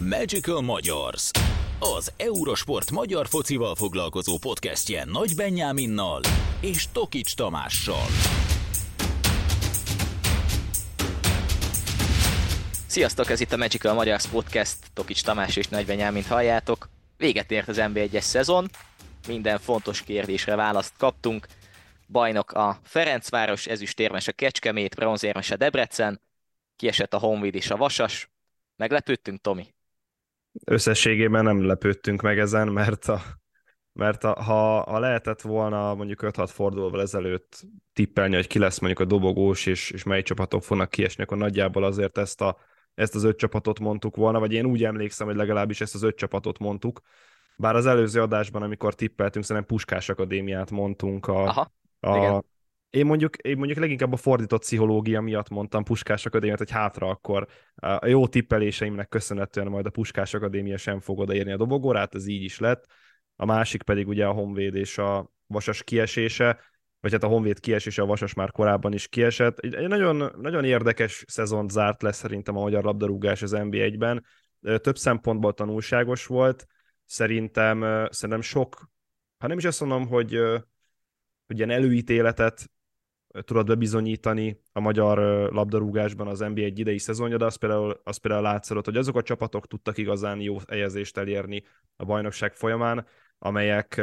Magical Magyars, az Eurosport magyar focival foglalkozó podcastje Nagy Benyáminnal és Tokics Tamással. Sziasztok, ez itt a Magical Magyars Podcast, Tokics Tamás és Nagy Benyámint halljátok. Véget ért az NB1-es szezon, minden fontos kérdésre választ kaptunk. Bajnok a Ferencváros, ezüstérmes a Kecskemét, bronzérmes a Debrecen, kiesett a Honvéd és a Vasas. Meglepődtünk, Tomi? Összességében nem lepődtünk meg ezen, mert, a, mert a, ha, ha lehetett volna mondjuk 5-6 fordulóval ezelőtt tippelni, hogy ki lesz mondjuk a dobogós, és, és mely csapatok fognak kiesni, akkor nagyjából azért ezt, a, ezt az öt csapatot mondtuk volna, vagy én úgy emlékszem, hogy legalábbis ezt az öt csapatot mondtuk, bár az előző adásban, amikor tippeltünk, szerintem Puskás Akadémiát mondtunk a, Aha, a, igen. Én mondjuk, én mondjuk leginkább a fordított pszichológia miatt mondtam Puskás Akadémiát, hogy hátra akkor a jó tippeléseimnek köszönhetően majd a Puskás Akadémia sem fog odaérni a dobogóra, hát ez így is lett. A másik pedig ugye a Honvéd és a Vasas kiesése, vagy hát a Honvéd kiesése, a Vasas már korábban is kiesett. Egy, nagyon, nagyon érdekes szezont zárt lesz szerintem a magyar labdarúgás az NB1-ben. Több szempontból tanulságos volt. Szerintem, szerintem sok, ha nem is azt mondom, hogy, hogy ilyen előítéletet tudod bebizonyítani a magyar labdarúgásban az NBA egy idei szezonja, de az például, az például látszott, hogy azok a csapatok tudtak igazán jó helyezést elérni a bajnokság folyamán, amelyek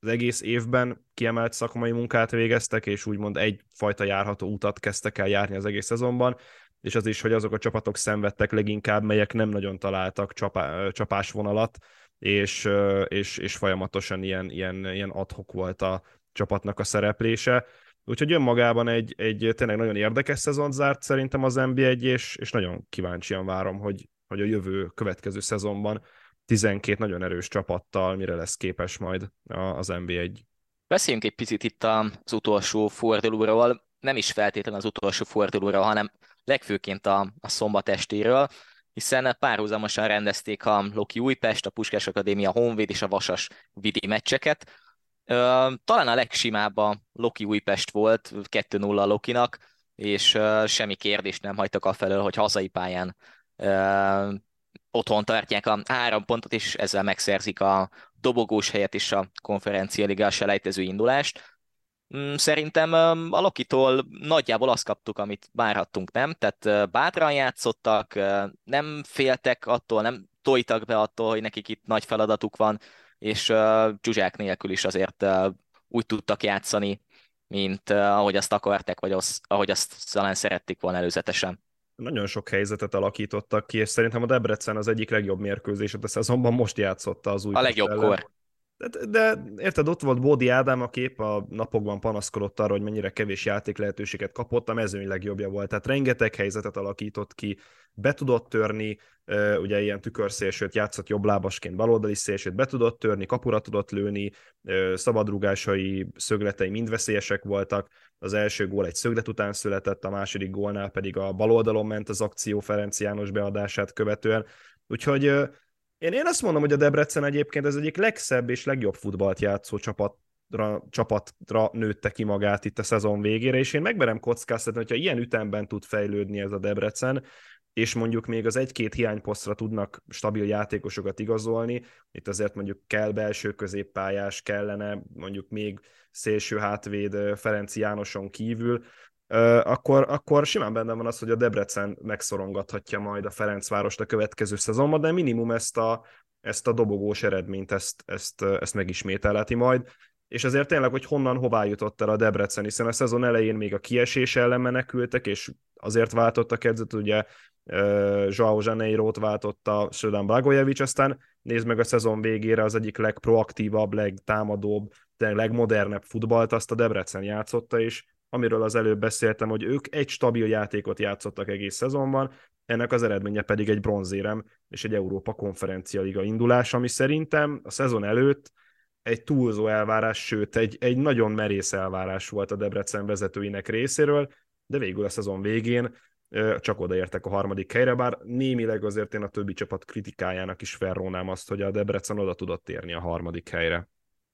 az egész évben kiemelt szakmai munkát végeztek, és úgymond egyfajta járható utat kezdtek el járni az egész szezonban, és az is, hogy azok a csapatok szenvedtek leginkább, melyek nem nagyon találtak csapá, csapásvonalat, és, és, és folyamatosan ilyen, ilyen, ilyen adhok volt a csapatnak a szereplése. Úgyhogy önmagában egy, egy tényleg nagyon érdekes szezon zárt szerintem az NB1, és, és nagyon kíváncsian várom, hogy, hogy a jövő következő szezonban 12 nagyon erős csapattal mire lesz képes majd az NB1. Beszéljünk egy picit itt az utolsó fordulóról, nem is feltétlenül az utolsó fordulóról, hanem legfőként a, a szombat estéről, hiszen párhuzamosan rendezték a Loki Újpest, a Puskás Akadémia Honvéd és a Vasas vidi meccseket. Talán a legsimább a Loki Újpest volt, 2-0 a Lokinak, és semmi kérdést nem hagytak afelől, hogy hazai pályán otthon tartják a három pontot, és ezzel megszerzik a dobogós helyet és a konferencia liga selejtező indulást. Mm, szerintem a Lokitól nagyjából azt kaptuk, amit várhattunk, nem? Tehát bátran játszottak, nem féltek attól, nem tojtak be attól, hogy nekik itt nagy feladatuk van, és Zsuzsák nélkül is azért úgy tudtak játszani, mint ahogy azt akarták, vagy az, ahogy azt talán szerették volna előzetesen nagyon sok helyzetet alakítottak ki, és szerintem a Debrecen az egyik legjobb mérkőzéset a szezonban most játszotta az új. A legjobb ellen. kor. De, de érted, ott volt Bódi Ádám, a kép a napokban panaszkodott arra, hogy mennyire kevés játék lehetőséget kapott, a mezőny legjobbja volt. Tehát rengeteg helyzetet alakított ki, be tudott törni, ugye ilyen tükörszélsőt játszott jobblábasként, baloldali szélsőt be tudott törni, kapura tudott lőni, szabadrugásai, szögletei mind veszélyesek voltak. Az első gól egy szöglet után született, a második gólnál pedig a baloldalon ment az akció Ferenc János beadását követően. Úgyhogy én, én azt mondom, hogy a Debrecen egyébként ez egyik legszebb és legjobb futballt játszó csapatra, csapatra nőtte ki magát itt a szezon végére, és én megmerem kockáztatni, hogyha ilyen ütemben tud fejlődni ez a Debrecen, és mondjuk még az egy-két hiányposztra tudnak stabil játékosokat igazolni, itt azért mondjuk kell belső középpályás, kellene mondjuk még szélső hátvéd Ferenci Jánoson kívül, akkor, akkor simán benne van az, hogy a Debrecen megszorongathatja majd a Ferencvárost a következő szezonban, de minimum ezt a, ezt a dobogós eredményt, ezt, ezt, ezt megismételheti majd. És azért tényleg, hogy honnan, hová jutott el a Debrecen, hiszen a szezon elején még a kiesés ellen menekültek, és azért váltottak edzőt, ugye Joao Janeiro-t váltotta Södan Blagojevic, aztán nézd meg a szezon végére az egyik legproaktívabb, legtámadóbb, de legmodernebb futballt, azt a Debrecen játszotta, és amiről az előbb beszéltem, hogy ők egy stabil játékot játszottak egész szezonban, ennek az eredménye pedig egy bronzérem és egy Európa konferencia liga indulás, ami szerintem a szezon előtt egy túlzó elvárás, sőt, egy, egy nagyon merész elvárás volt a Debrecen vezetőinek részéről, de végül a szezon végén csak odaértek a harmadik helyre, bár némileg azért én a többi csapat kritikájának is felrónám azt, hogy a Debrecen oda tudott érni a harmadik helyre.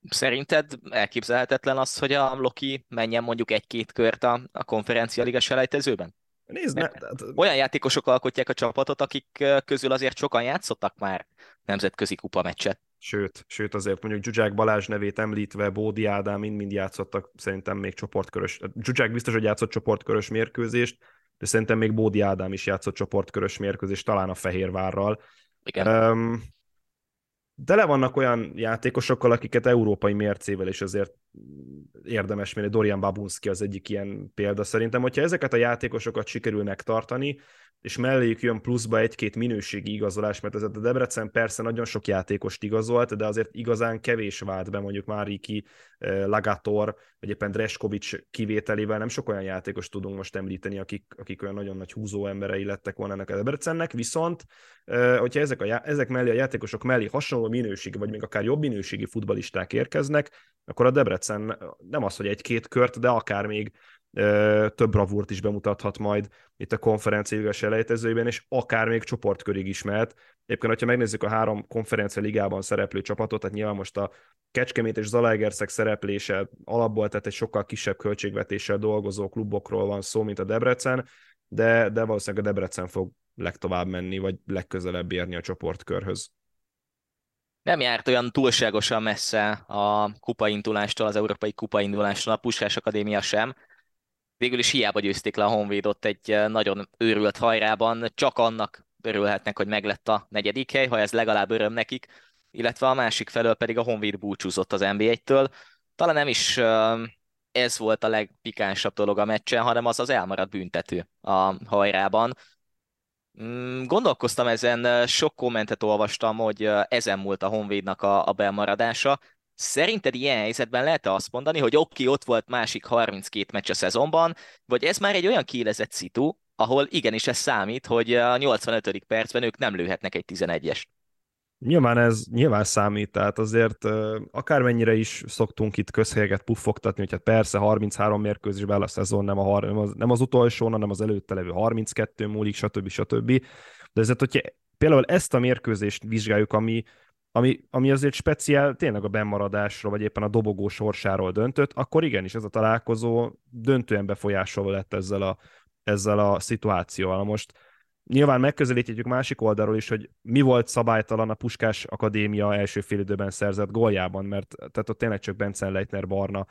Szerinted elképzelhetetlen az, hogy a Loki menjen mondjuk egy-két kört a, a konferencia liga selejtezőben? Nézd, ne, olyan játékosok alkotják a csapatot, akik közül azért sokan játszottak már nemzetközi kupa meccset. Sőt, sőt azért mondjuk Zsuzsák Balázs nevét említve, Bódi Ádám mind-mind játszottak szerintem még csoportkörös. Zsuzsák biztos, hogy játszott csoportkörös mérkőzést, de szerintem még Bódi Ádám is játszott csoportkörös mérkőzést, talán a Fehérvárral. Igen. Um, de le vannak olyan játékosokkal, akiket európai mércével is azért érdemes mérni. Dorian Babunski az egyik ilyen példa szerintem. Hogyha ezeket a játékosokat sikerül megtartani, és melléjük jön pluszba egy-két minőségi igazolás, mert ez a Debrecen persze nagyon sok játékost igazolt, de azért igazán kevés vált be, mondjuk Máriki, eh, Lagator, vagy éppen Dreskovics kivételével. Nem sok olyan játékos tudunk most említeni, akik, akik olyan nagyon nagy húzó emberei lettek volna ennek a Debrecennek, viszont eh, hogyha ezek, a, ezek mellé a játékosok mellé hasonló minőségi, vagy még akár jobb minőségi futbalisták érkeznek, akkor a Debrecen nem az, hogy egy-két kört, de akár még több bravúrt is bemutathat majd itt a konferencia elejtezőjében, és akár még csoportkörig is mehet. Egyébként, hogyha megnézzük a három konferencia ligában szereplő csapatot, tehát nyilván most a Kecskemét és Zalaegerszeg szereplése alapból, tehát egy sokkal kisebb költségvetéssel dolgozó klubokról van szó, mint a Debrecen, de, de valószínűleg a Debrecen fog legtovább menni, vagy legközelebb érni a csoportkörhöz nem járt olyan túlságosan messze a kupaindulástól, az európai kupaindulástól, a Puskás Akadémia sem végül is hiába győzték le a Honvédot egy eh, nagyon őrült hajrában, csak annak örülhetnek, hogy meglett a negyedik hely, ha ez legalább öröm nekik, illetve a másik felől pedig a Honvéd búcsúzott az NB1-től. Talán nem is eh, ez volt a legpikánsabb dolog a meccsen, hanem az az elmaradt büntető a hajrában. Mm, gondolkoztam ezen, eh, sok kommentet olvastam, hogy ezen múlt a Honvédnak a, a belmaradása. Szerinted ilyen helyzetben lehet -e azt mondani, hogy oké, okay, ott volt másik 32 meccs a szezonban, vagy ez már egy olyan kiélezett szitu, ahol igenis ez számít, hogy a 85. percben ők nem lőhetnek egy 11-est? Nyilván ez nyilván számít, tehát azért akármennyire is szoktunk itt közhelyeket puffogtatni, hogy hát persze 33 mérkőzésben a szezon nem, a, nem, az, nem az utolsó, hanem az előtte levő 32 múlik, stb. stb. De ezért, hogyha például ezt a mérkőzést vizsgáljuk, ami ami, ami azért speciál tényleg a bemaradásról, vagy éppen a dobogó sorsáról döntött, akkor igenis ez a találkozó döntően befolyásolva lett ezzel a, ezzel a szituációval. Most nyilván megközelítjük másik oldalról is, hogy mi volt szabálytalan a Puskás Akadémia első időben szerzett góljában, mert tehát ott tényleg csak Bencen Leitner Barna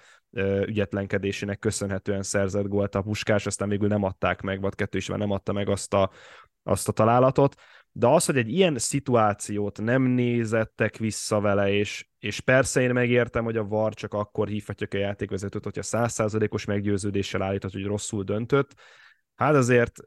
ügyetlenkedésének köszönhetően szerzett gólt a Puskás, aztán végül nem adták meg, vagy kettő is nem adta meg azt a, azt a találatot de az, hogy egy ilyen szituációt nem nézettek vissza vele, és, és persze én megértem, hogy a VAR csak akkor hívhatja a játékvezetőt, hogyha százszázalékos meggyőződéssel állított, hogy rosszul döntött. Hát azért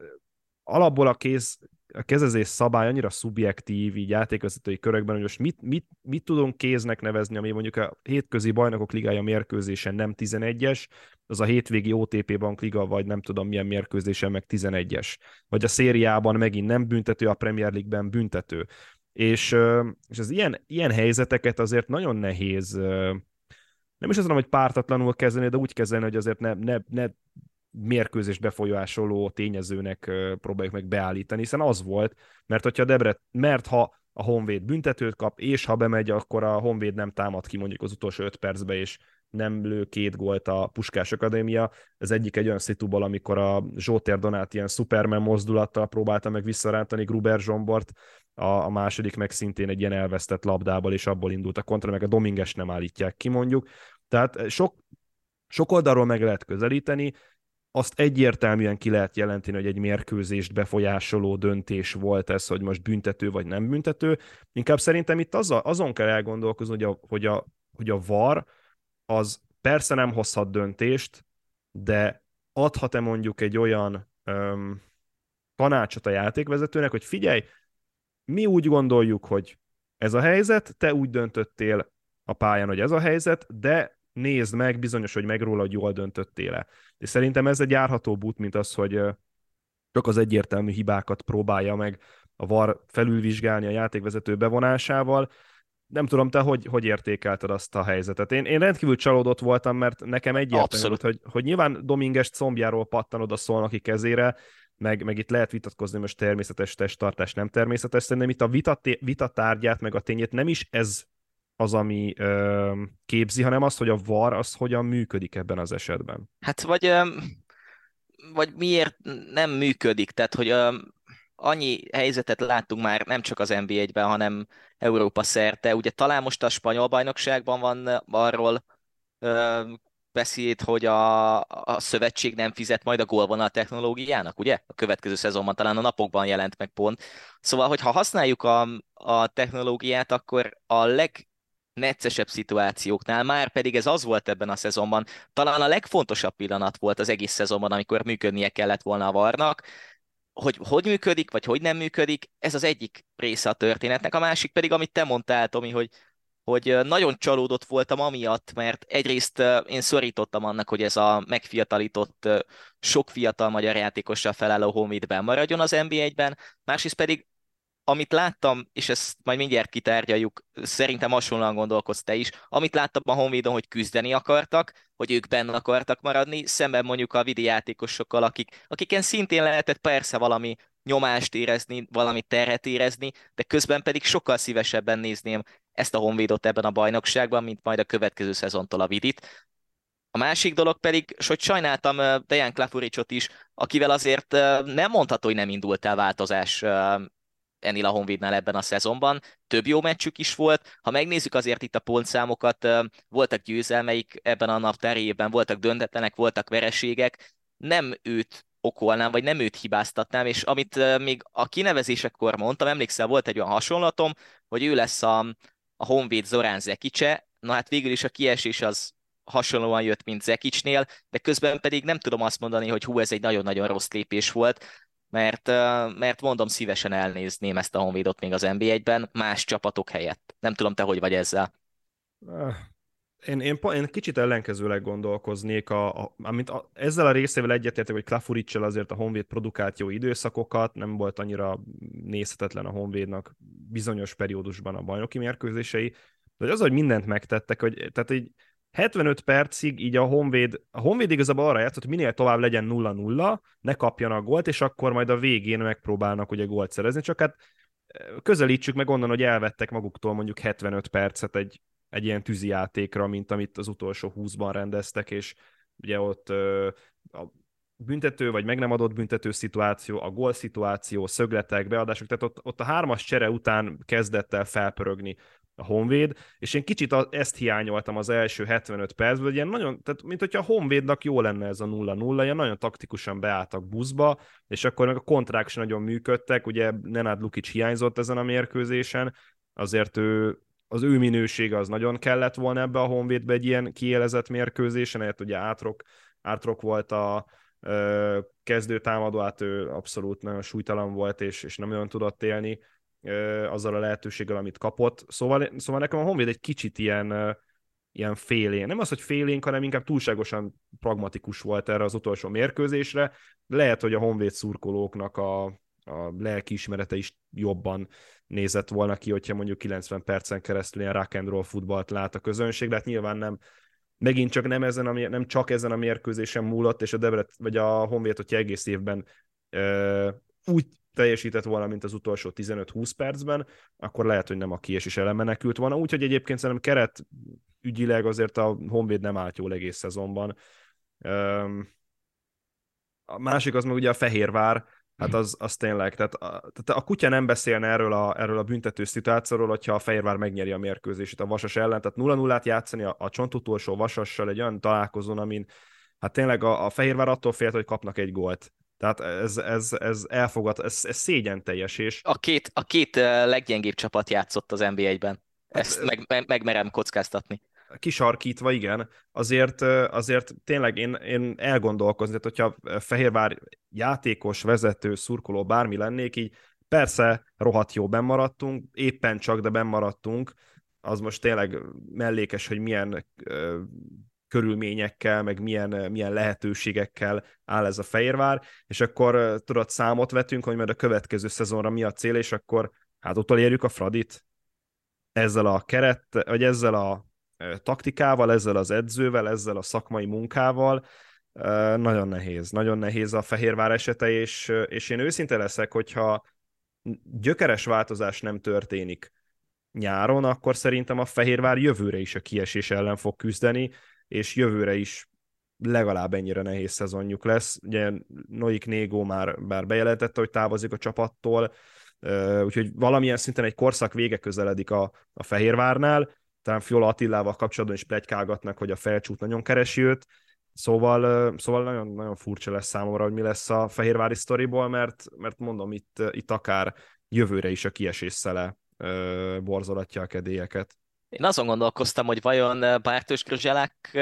alapból a kéz, a kezezés szabály annyira szubjektív így játékvezetői körökben, hogy most mit, mit, mit tudunk kéznek nevezni, ami mondjuk a hétközi bajnokok ligája mérkőzésen nem 11-es, az a hétvégi OTP bankliga, vagy nem tudom milyen mérkőzésen meg 11-es. Vagy a szériában megint nem büntető, a Premier League-ben büntető. És, és az ilyen, ilyen helyzeteket azért nagyon nehéz nem is azt mondom, hogy pártatlanul kezelni, de úgy kezelni, hogy azért ne, ne, ne mérkőzés befolyásoló tényezőnek próbáljuk meg beállítani, hiszen az volt, mert hogyha Debret, mert ha a Honvéd büntetőt kap, és ha bemegy, akkor a Honvéd nem támad ki mondjuk az utolsó öt percbe, és nem lő két gólt a Puskás Akadémia. Ez egyik egy olyan szituból, amikor a Zsótér Donát ilyen Superman mozdulattal próbálta meg visszarántani Gruber Zsombort, a, a második meg szintén egy ilyen elvesztett labdából, és abból indult a kontra, meg a Dominges nem állítják ki mondjuk. Tehát sok, sok oldalról meg lehet közelíteni, azt egyértelműen ki lehet jelenteni, hogy egy mérkőzést befolyásoló döntés volt ez, hogy most büntető vagy nem büntető. Inkább szerintem itt az a, azon kell elgondolkozni, hogy a, hogy a, hogy a VAR az persze nem hozhat döntést, de adhat-e mondjuk egy olyan öm, tanácsot a játékvezetőnek, hogy figyelj, mi úgy gondoljuk, hogy ez a helyzet, te úgy döntöttél a pályán, hogy ez a helyzet, de nézd meg, bizonyos, hogy meg róla, hogy jól döntöttél-e. És szerintem ez egy járható út, mint az, hogy csak az egyértelmű hibákat próbálja meg a VAR felülvizsgálni a játékvezető bevonásával. Nem tudom, te hogy, hogy értékelted azt a helyzetet. Én, én rendkívül csalódott voltam, mert nekem egyértelmű hogy, hogy nyilván Dominges combjáról pattanod a szolnoki kezére, meg, meg itt lehet vitatkozni most természetes testtartás, nem természetes. Szerintem itt a vita, vita tárgyát, meg a tényét nem is ez az, ami ö, képzi, hanem az, hogy a VAR az hogyan működik ebben az esetben. Hát vagy ö, vagy miért nem működik, tehát hogy annyi helyzetet láttunk már nem csak az NB1-ben, hanem Európa szerte. Ugye talán most a spanyol bajnokságban van arról beszéd, hogy a, a szövetség nem fizet majd a gólvonal technológiának, ugye? A következő szezonban talán a napokban jelent meg pont. Szóval, hogy ha használjuk a, a technológiát, akkor a leg neccesebb szituációknál, már pedig ez az volt ebben a szezonban, talán a legfontosabb pillanat volt az egész szezonban, amikor működnie kellett volna a varnak, hogy hogy működik, vagy hogy nem működik, ez az egyik része a történetnek, a másik pedig, amit te mondtál, Tomi, hogy hogy nagyon csalódott voltam amiatt, mert egyrészt én szorítottam annak, hogy ez a megfiatalított sok fiatal magyar játékossal felálló Honvédben maradjon az NBA-ben, másrészt pedig amit láttam, és ezt majd mindjárt kitárgyaljuk, szerintem hasonlóan gondolkozt te is, amit láttam a Honvédon, hogy küzdeni akartak, hogy ők benne akartak maradni, szemben mondjuk a vidi játékosokkal, akik, akiken szintén lehetett persze valami nyomást érezni, valami terhet érezni, de közben pedig sokkal szívesebben nézném ezt a Honvédot ebben a bajnokságban, mint majd a következő szezontól a Vidit. A másik dolog pedig, hogy sajnáltam Dejan Klafuricsot is, akivel azért nem mondható, hogy nem indult el változás ennél a Honvédnál ebben a szezonban. Több jó meccsük is volt. Ha megnézzük azért itt a pontszámokat, voltak győzelmeik ebben a naptári évben, voltak döntetlenek, voltak vereségek. Nem őt okolnám, vagy nem őt hibáztatnám, és amit még a kinevezésekkor mondtam, emlékszel, volt egy olyan hasonlatom, hogy ő lesz a, a Honvéd Zorán Zekicse, na hát végül is a kiesés az hasonlóan jött, mint Zekicsnél, de közben pedig nem tudom azt mondani, hogy hú, ez egy nagyon-nagyon rossz lépés volt, mert, mert mondom, szívesen elnézném ezt a Honvédot még az NB1-ben, más csapatok helyett. Nem tudom, te hogy vagy ezzel. Én, én, én kicsit ellenkezőleg gondolkoznék, a, a, a, ezzel a részével egyetértek, hogy Klafuricsel azért a Honvéd produkált jó időszakokat, nem volt annyira nézhetetlen a Honvédnak bizonyos periódusban a bajnoki mérkőzései, de az, hogy mindent megtettek, hogy tehát egy 75 percig így a Honvéd, a Honvéd igazából arra játszott, hogy minél tovább legyen 0-0, ne kapjanak gólt, és akkor majd a végén megpróbálnak ugye gólt szerezni, csak hát közelítsük meg onnan, hogy elvettek maguktól mondjuk 75 percet egy, egy ilyen tűzi játékra, mint amit az utolsó 20-ban rendeztek, és ugye ott a büntető, vagy meg nem adott büntető szituáció, a gól szituáció, szögletek, beadások, tehát ott, ott a hármas csere után kezdett el felpörögni a Honvéd, és én kicsit ezt hiányoltam az első 75 percből, hogy ilyen nagyon, tehát mint hogyha a Honvédnak jó lenne ez a 0-0, ilyen nagyon taktikusan beálltak buszba, és akkor meg a kontrák is nagyon működtek, ugye Nenad Lukic hiányzott ezen a mérkőzésen, azért ő, az ő minősége az nagyon kellett volna ebbe a Honvédbe egy ilyen kiélezett mérkőzésen, mert ugye átrok, átrok volt a kezdő támadó, hát ő abszolút nagyon súlytalan volt, és, és nem nagyon tudott élni azzal a lehetőséggel, amit kapott. Szóval, szóval nekem a Honvéd egy kicsit ilyen, ilyen félén. Nem az, hogy félénk, hanem inkább túlságosan pragmatikus volt erre az utolsó mérkőzésre. Lehet, hogy a Honvéd szurkolóknak a, a lelkiismerete is jobban nézett volna ki, hogyha mondjuk 90 percen keresztül ilyen rock and roll futballt lát a közönség, de hát nyilván nem, megint csak nem, ezen a, nem csak ezen a mérkőzésen múlott, és a Debret, vagy a Honvéd, hogyha egész évben ö, úgy teljesített volna, mint az utolsó 15-20 percben, akkor lehet, hogy nem a kiesés ellen menekült volna. Úgyhogy egyébként szerintem keret ügyileg azért a Honvéd nem állt jól egész szezonban. A másik az meg ugye a Fehérvár, hát az, az tényleg, tehát a, tehát a kutya nem beszélne erről a, erről a büntető szituációról, hogyha a Fehérvár megnyeri a mérkőzését a Vasas ellen, tehát 0-0-át játszani a, a csontutolsó Vasassal egy olyan találkozón, amin hát tényleg a, a Fehérvár attól félt, hogy kapnak egy gólt. Tehát ez, ez, ez elfogad, ez, ez szégyen teljes, és... A két, a két leggyengébb csapat játszott az NBA-ben. Hát, Ezt meg, meg, megmerem kockáztatni. Kisarkítva, igen. Azért, azért tényleg én, én elgondolkozni, tehát hogyha Fehérvár játékos, vezető, szurkoló, bármi lennék, így persze rohadt jó bemaradtunk, éppen csak, de bemaradtunk, az most tényleg mellékes, hogy milyen körülményekkel, meg milyen, milyen lehetőségekkel áll ez a Fehérvár, és akkor tudod, számot vetünk, hogy majd a következő szezonra mi a cél, és akkor hát utolérjük a Fradit. Ezzel a keret, vagy ezzel a taktikával, ezzel az edzővel, ezzel a szakmai munkával, nagyon nehéz, nagyon nehéz a Fehérvár esete, és, és én őszinte leszek, hogyha gyökeres változás nem történik nyáron, akkor szerintem a Fehérvár jövőre is a kiesés ellen fog küzdeni, és jövőre is legalább ennyire nehéz szezonjuk lesz. Ugye Noik Négó már bár bejelentette, hogy távozik a csapattól, úgyhogy valamilyen szinten egy korszak vége közeledik a, a Fehérvárnál, talán Fiola Attilával kapcsolatban is plegykálgatnak, hogy a felcsút nagyon keresi őt, Szóval, szóval nagyon, nagyon furcsa lesz számomra, hogy mi lesz a Fehérvári sztoriból, mert, mert mondom, itt, itt akár jövőre is a kiesés szele borzolatja a kedélyeket. Én azon gondolkoztam, hogy vajon Bártos Grözselák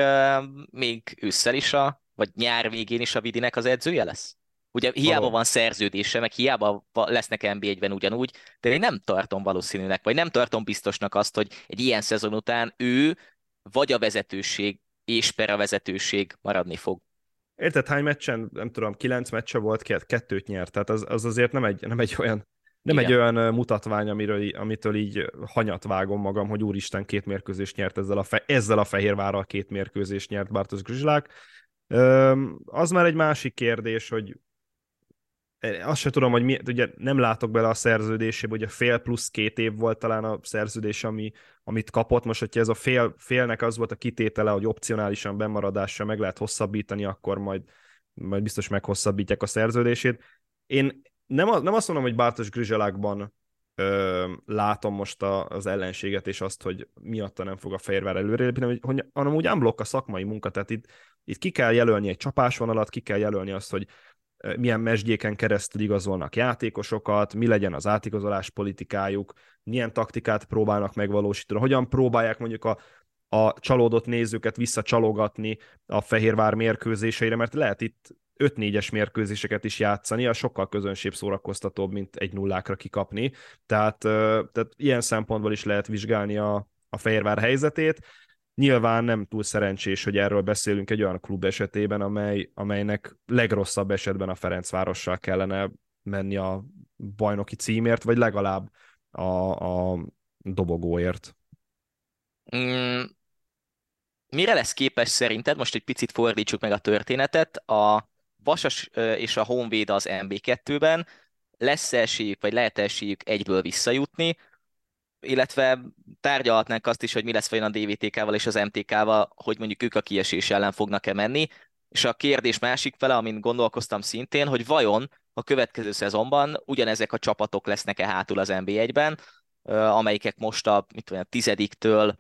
még ősszel is a, vagy nyár végén is a Vidinek az edzője lesz? Ugye hiába Való. van szerződése, meg hiába lesznek NB1-ben ugyanúgy, de én nem tartom valószínűnek, vagy nem tartom biztosnak azt, hogy egy ilyen szezon után ő vagy a vezetőség és per a vezetőség maradni fog. Érted, hány meccsen, nem tudom, kilenc meccse volt, kettőt nyert, tehát az, az azért nem egy, nem egy olyan nem Igen. egy olyan mutatvány, amiről, amitől így hanyat vágom magam, hogy úristen két mérkőzést nyert ezzel a, fe, ezzel a Fehérvárral két mérkőzést nyert Bartosz Grizslák. Az már egy másik kérdés, hogy azt sem tudom, hogy mi, ugye nem látok bele a szerződésébe, hogy a fél plusz két év volt talán a szerződés, ami, amit kapott. Most, hogyha ez a fél, félnek az volt a kitétele, hogy opcionálisan bemaradásra meg lehet hosszabbítani, akkor majd, majd biztos meghosszabbítják a szerződését. Én nem, nem azt mondom, hogy Bártos Grizselákban ö, látom most a, az ellenséget, és azt, hogy miatta nem fog a Fehérvár előrelépni, hanem, hogy, hanem úgy unblock a szakmai munka, tehát itt, itt ki kell jelölni egy csapásvonalat, ki kell jelölni azt, hogy milyen mesdjéken keresztül igazolnak játékosokat, mi legyen az átigazolás politikájuk, milyen taktikát próbálnak megvalósítani, hogyan próbálják mondjuk a, a csalódott nézőket visszacsalogatni a Fehérvár mérkőzéseire, mert lehet itt 5-4-es mérkőzéseket is játszani, a sokkal közönség szórakoztatóbb, mint egy nullákra kikapni. Tehát, tehát ilyen szempontból is lehet vizsgálni a, a Fehérvár helyzetét. Nyilván nem túl szerencsés, hogy erről beszélünk egy olyan klub esetében, amely, amelynek legrosszabb esetben a Ferencvárossal kellene menni a bajnoki címért, vagy legalább a, a dobogóért. Mm, mire lesz képes szerinted, most egy picit fordítsuk meg a történetet, a Vasas és a Honvéd az MB2-ben, lesz esélyük, vagy lehet esélyük egyből visszajutni, illetve tárgyalhatnánk azt is, hogy mi lesz vajon a DVTK-val és az MTK-val, hogy mondjuk ők a kiesés ellen fognak-e menni, és a kérdés másik fele, amin gondolkoztam szintén, hogy vajon a következő szezonban ugyanezek a csapatok lesznek-e hátul az NB1-ben, amelyikek most a, mit tudom, a tizediktől,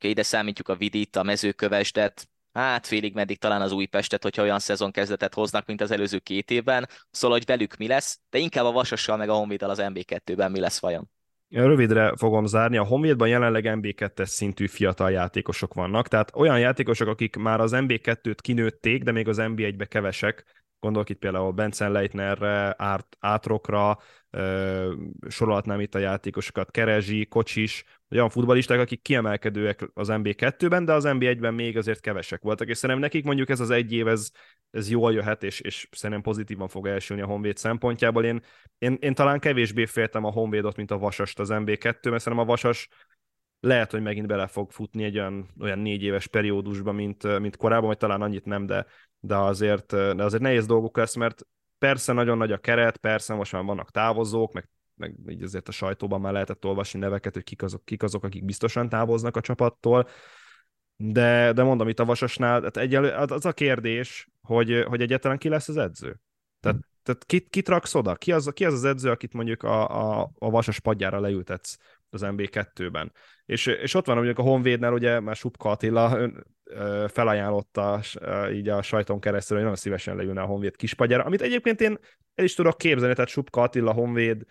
ide számítjuk a Vidit, a mezőkövesdet, hát félig meddig talán az Újpestet, hogyha olyan szezon kezdetet hoznak, mint az előző két évben, szóval, hogy velük mi lesz, de inkább a Vasassal meg a Honvéddal az MB2-ben mi lesz vajon. Rövidre fogom zárni. A Honvédban jelenleg MB2-es szintű fiatal játékosok vannak, tehát olyan játékosok, akik már az MB2-t kinőtték, de még az MB1-be kevesek, Gondolok itt például Benson Leitnerre, Át, Átrokra, sorolhatnám itt a játékosokat, Kerezsi, Kocsis, olyan futbalisták, akik kiemelkedőek az MB2-ben, de az MB1-ben még azért kevesek voltak, és szerintem nekik mondjuk ez az egy év, ez, ez jól jöhet, és, és szerintem pozitívan fog elsülni a Honvéd szempontjából. Én, én, én talán kevésbé féltem a Honvédot, mint a Vasast az MB2, mert szerintem a Vasas lehet, hogy megint bele fog futni egy olyan, olyan négy éves periódusba, mint, mint korábban, vagy talán annyit nem, de, de azért, de azért nehéz dolguk lesz, mert persze nagyon nagy a keret, persze most már vannak távozók, meg, meg így azért a sajtóban már lehetett olvasni neveket, hogy kik azok, kik azok akik biztosan távoznak a csapattól, de, de mondom, itt a Vasasnál, tehát egyelő, az a kérdés, hogy, hogy egyáltalán ki lesz az edző. Tehát, tehát kit, kit raksz oda? Ki az, ki az az edző, akit mondjuk a, a, a Vasas padjára leültetsz az MB2-ben? És, és ott van mondjuk a Honvédnál, ugye már Subka Attila ön, felajánlotta így a sajton keresztül, hogy nagyon szívesen leülne a Honvéd kispagyára, amit egyébként én el is tudok képzelni, tehát Subka Attila Honvéd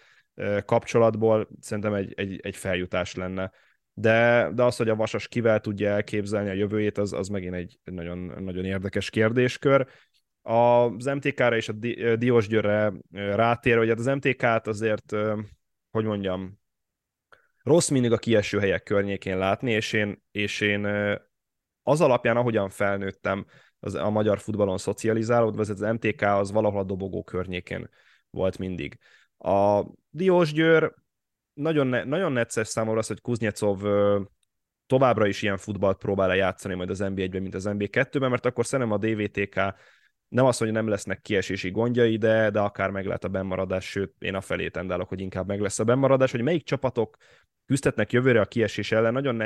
kapcsolatból szerintem egy, egy, egy feljutás lenne. De, de az, hogy a Vasas kivel tudja elképzelni a jövőjét, az, az megint egy nagyon, nagyon érdekes kérdéskör. Az MTK-ra és a Diós Győrre rátér, hogy hát az MTK-t azért, hogy mondjam, rossz mindig a kieső helyek környékén látni, és én, és én az alapján, ahogyan felnőttem az, a magyar futballon szocializálódva, az, az MTK az valahol a dobogó környékén volt mindig. A Diós Győr nagyon, ne, nagyon necces számomra az, hogy Kuznyecov továbbra is ilyen futballt próbál játszani majd az NB1-ben, mint az NB2-ben, mert akkor szerintem a DVTK nem az, hogy nem lesznek kiesési gondjai, de, de akár meg lehet a bennmaradás, sőt, én a felé tendálok, hogy inkább meg lesz a bennmaradás, hogy melyik csapatok küzdhetnek jövőre a kiesés ellen. Nagyon ne...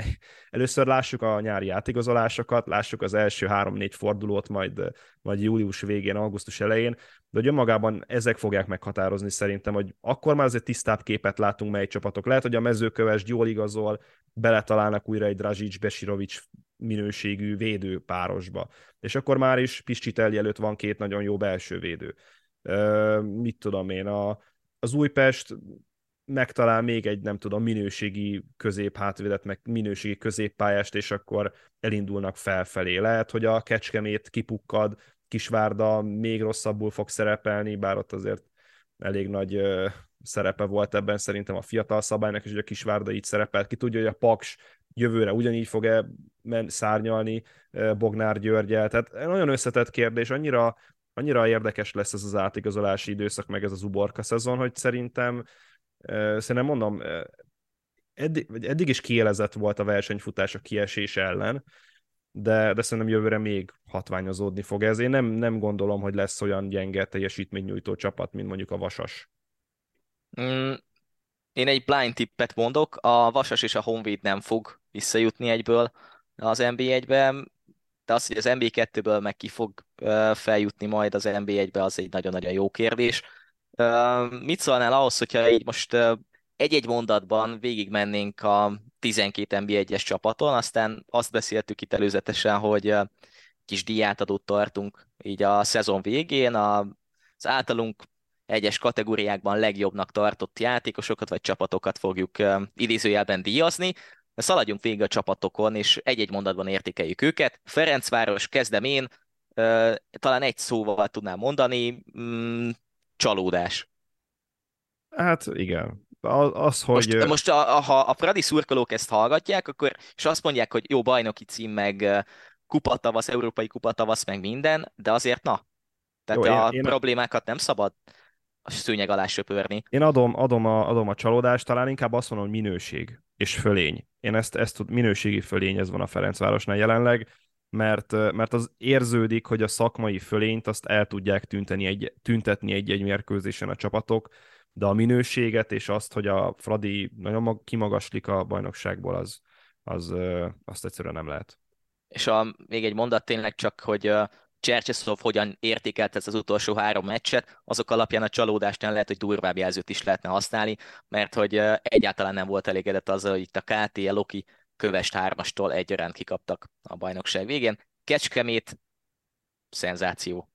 Először lássuk a nyári átigazolásokat, lássuk az első három-négy fordulót, majd, majd július végén, augusztus elején, de hogy önmagában ezek fogják meghatározni szerintem, hogy akkor már azért tisztább képet látunk, mely csapatok. Lehet, hogy a mezőköves jól igazol, beletalálnak újra egy Drazic, Besirovic minőségű védő párosba. És akkor már is Piscitelli előtt van két nagyon jó belső védő. Ö, mit tudom én, a, az Újpest megtalál még egy, nem tudom, minőségi középhátvédet, meg minőségi középpályást, és akkor elindulnak felfelé. Lehet, hogy a Kecskemét kipukkad, Kisvárda még rosszabbul fog szerepelni, bár ott azért elég nagy ö, szerepe volt ebben szerintem a fiatal szabálynak, és hogy a Kisvárda így szerepelt. Ki tudja, hogy a Paks jövőre ugyanígy fog-e men- szárnyalni Bognár Györgyel. Tehát nagyon összetett kérdés, annyira, annyira érdekes lesz ez az átigazolási időszak, meg ez az uborka szezon, hogy szerintem Szerintem mondom, eddig, eddig is kielezett volt a versenyfutás a kiesés ellen, de, de szerintem jövőre még hatványozódni fog ez. Én nem, nem gondolom, hogy lesz olyan gyenge teljesítménynyújtó csapat, mint mondjuk a Vasas. Mm, én egy blind tippet mondok, a Vasas és a Honvéd nem fog visszajutni egyből az NB1-be, de az, hogy az NB2-ből meg ki fog feljutni majd az NB1-be, az egy nagyon-nagyon jó kérdés. Mit szólnál ahhoz, hogyha így most egy-egy mondatban végigmennénk a 12 NB1-es csapaton, aztán azt beszéltük itt előzetesen, hogy kis diátadót tartunk így a szezon végén, az általunk egyes kategóriákban legjobbnak tartott játékosokat vagy csapatokat fogjuk idézőjelben díjazni. Szaladjunk végig a csapatokon, és egy-egy mondatban értékeljük őket. Ferencváros, kezdem én, talán egy szóval tudnám mondani, mm, csalódás. Hát igen. Az, hogy... Most, most a, a, ha a Fradi szurkolók ezt hallgatják, akkor, és azt mondják, hogy jó bajnoki cím, meg kupatavasz, európai kupatavasz, meg minden, de azért na, tehát jó, a én, problémákat nem szabad a szőnyeg alá söpörni. Én adom, adom, a, adom a csalódást, talán inkább azt mondom, hogy minőség és fölény. Én ezt, ezt minőségi fölény, ez van a Ferencvárosnál jelenleg mert, mert az érződik, hogy a szakmai fölényt azt el tudják tünteni egy, tüntetni egy-egy mérkőzésen a csapatok, de a minőséget és azt, hogy a Fradi nagyon kimagaslik a bajnokságból, az, az azt egyszerűen nem lehet. És a, még egy mondat tényleg csak, hogy Csercseszov hogyan értékelt ez az utolsó három meccset, azok alapján a csalódásnál lehet, hogy durvább jelzőt is lehetne használni, mert hogy egyáltalán nem volt elégedett azzal, hogy itt a KT, a Loki Kövest hármastól egyaránt kikaptak a bajnokság végén. Kecskemét, szenzáció.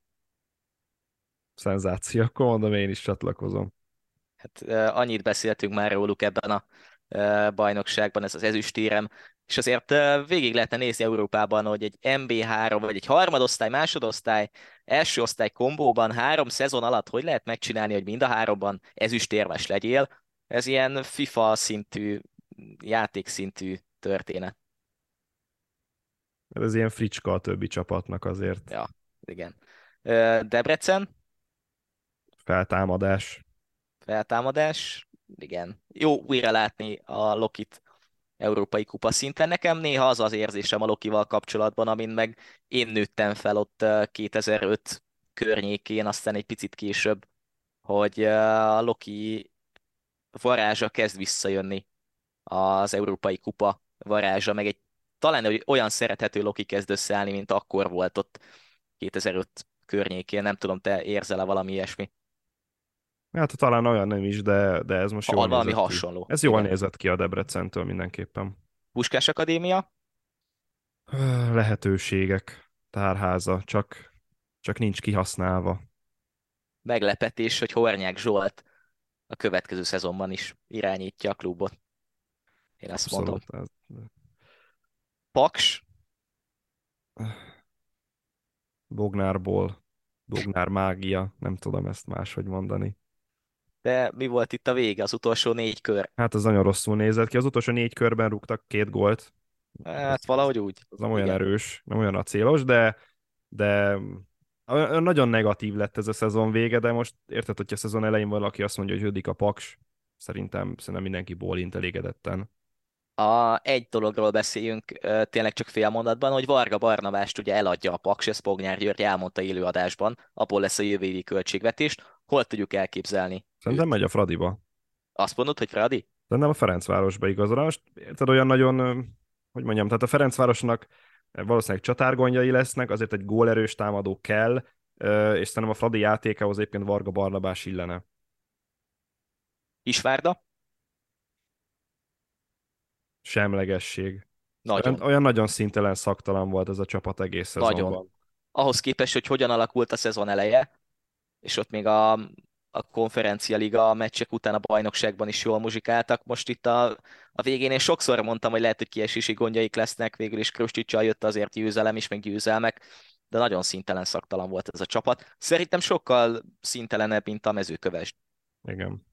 Szenzáció, akkor mondom, én is csatlakozom. Hát annyit beszéltünk már róluk ebben a bajnokságban, ez az ezüstérem, és azért végig lehetne nézni Európában, hogy egy MB3 vagy egy harmadosztály, másodosztály, első osztály kombóban három szezon alatt hogy lehet megcsinálni, hogy mind a háromban ezüstérmes legyél. Ez ilyen FIFA szintű, játékszintű történet. Ez ilyen fricska a többi csapatnak azért. Ja, igen. Debrecen? Feltámadás. Feltámadás, igen. Jó újra látni a Lokit európai kupa szinten. Nekem néha az az érzésem a Lokival kapcsolatban, amin meg én nőttem fel ott 2005 környékén, aztán egy picit később, hogy a Loki varázsa kezd visszajönni az európai kupa varázsa, meg egy talán olyan szerethető Loki kezd összeállni, mint akkor volt ott 2005 környékén. Nem tudom, te érzel-e valami ilyesmi? Hát talán olyan nem is, de, de ez most jól valami nézett hasonló. Ki. Ez jól Igen. nézett ki a Debrecentől mindenképpen. Puskás Akadémia? Lehetőségek, tárháza, csak, csak nincs kihasználva. Meglepetés, hogy Hornyák Zsolt a következő szezonban is irányítja a klubot. Én azt Abszolút. mondom. Paks? Bognárból, Bognár mágia, nem tudom ezt máshogy mondani. De mi volt itt a vége, az utolsó négy kör? Hát az nagyon rosszul nézett ki. Az utolsó négy körben rúgtak két gólt. Hát ez, valahogy úgy. Az nem olyan Igen. erős, nem olyan acélos, de, de nagyon negatív lett ez a szezon vége, de most érted, hogy a szezon elején valaki azt mondja, hogy hődik a paks, szerintem, szerintem mindenki bólint elégedetten A, egy dologról beszéljünk tényleg csak fél mondatban, hogy Varga Barnabást ugye eladja a Paks, ezt Bognár György elmondta élőadásban, abból lesz a jövő évi költségvetés. Hol tudjuk elképzelni? Szerintem megy a Fradiba. Azt mondod, hogy Fradi? Szerintem a Ferencvárosba igazol. Most érted olyan nagyon, hogy mondjam, tehát a Ferencvárosnak valószínűleg csatárgondjai lesznek, azért egy gólerős támadó kell, és szerintem a Fradi játékához egyébként Varga Barnabás illene. Isvárda? Semlegesség. Nagyon. Olyan, olyan nagyon szintelen, szaktalan volt ez a csapat egész szezonban. Nagyon. Ahhoz képest, hogy hogyan alakult a szezon eleje, és ott még a, a konferencia liga meccsek után a bajnokságban is jól muzsikáltak. Most itt a, a végén én sokszor mondtam, hogy lehet, hogy kiesési gondjaik lesznek, végül is Krusticsa jött azért győzelem is, meg győzelmek, de nagyon szintelen szaktalan volt ez a csapat. Szerintem sokkal szintelenebb, mint a mezőköves. Igen.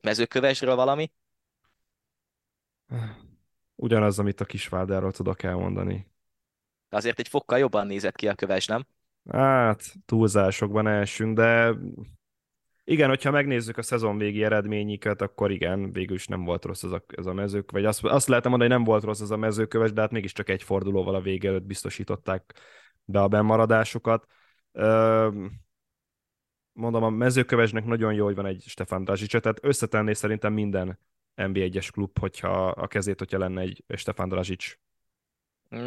Mezőkövesről valami? Ugyanaz, amit a Kisváldáról tudok elmondani. Azért egy fokkal jobban nézett ki a köves, nem? Hát, túlzásokban elsünk, de igen, hogyha megnézzük a szezon végi eredményiket, akkor igen, végül is nem volt rossz ez a, ez a mezők, vagy azt, azt lehetem mondani, hogy nem volt rossz ez a mezőköves, de hát mégiscsak egy fordulóval a vége előtt biztosították be a bemaradásokat. Mondom, a mezőkövesnek nagyon jó, hogy van egy Stefan Dazsics, tehát összetenné szerintem minden NB1-es klub, hogyha a kezét, hogyha lenne egy Stefan Drazsics.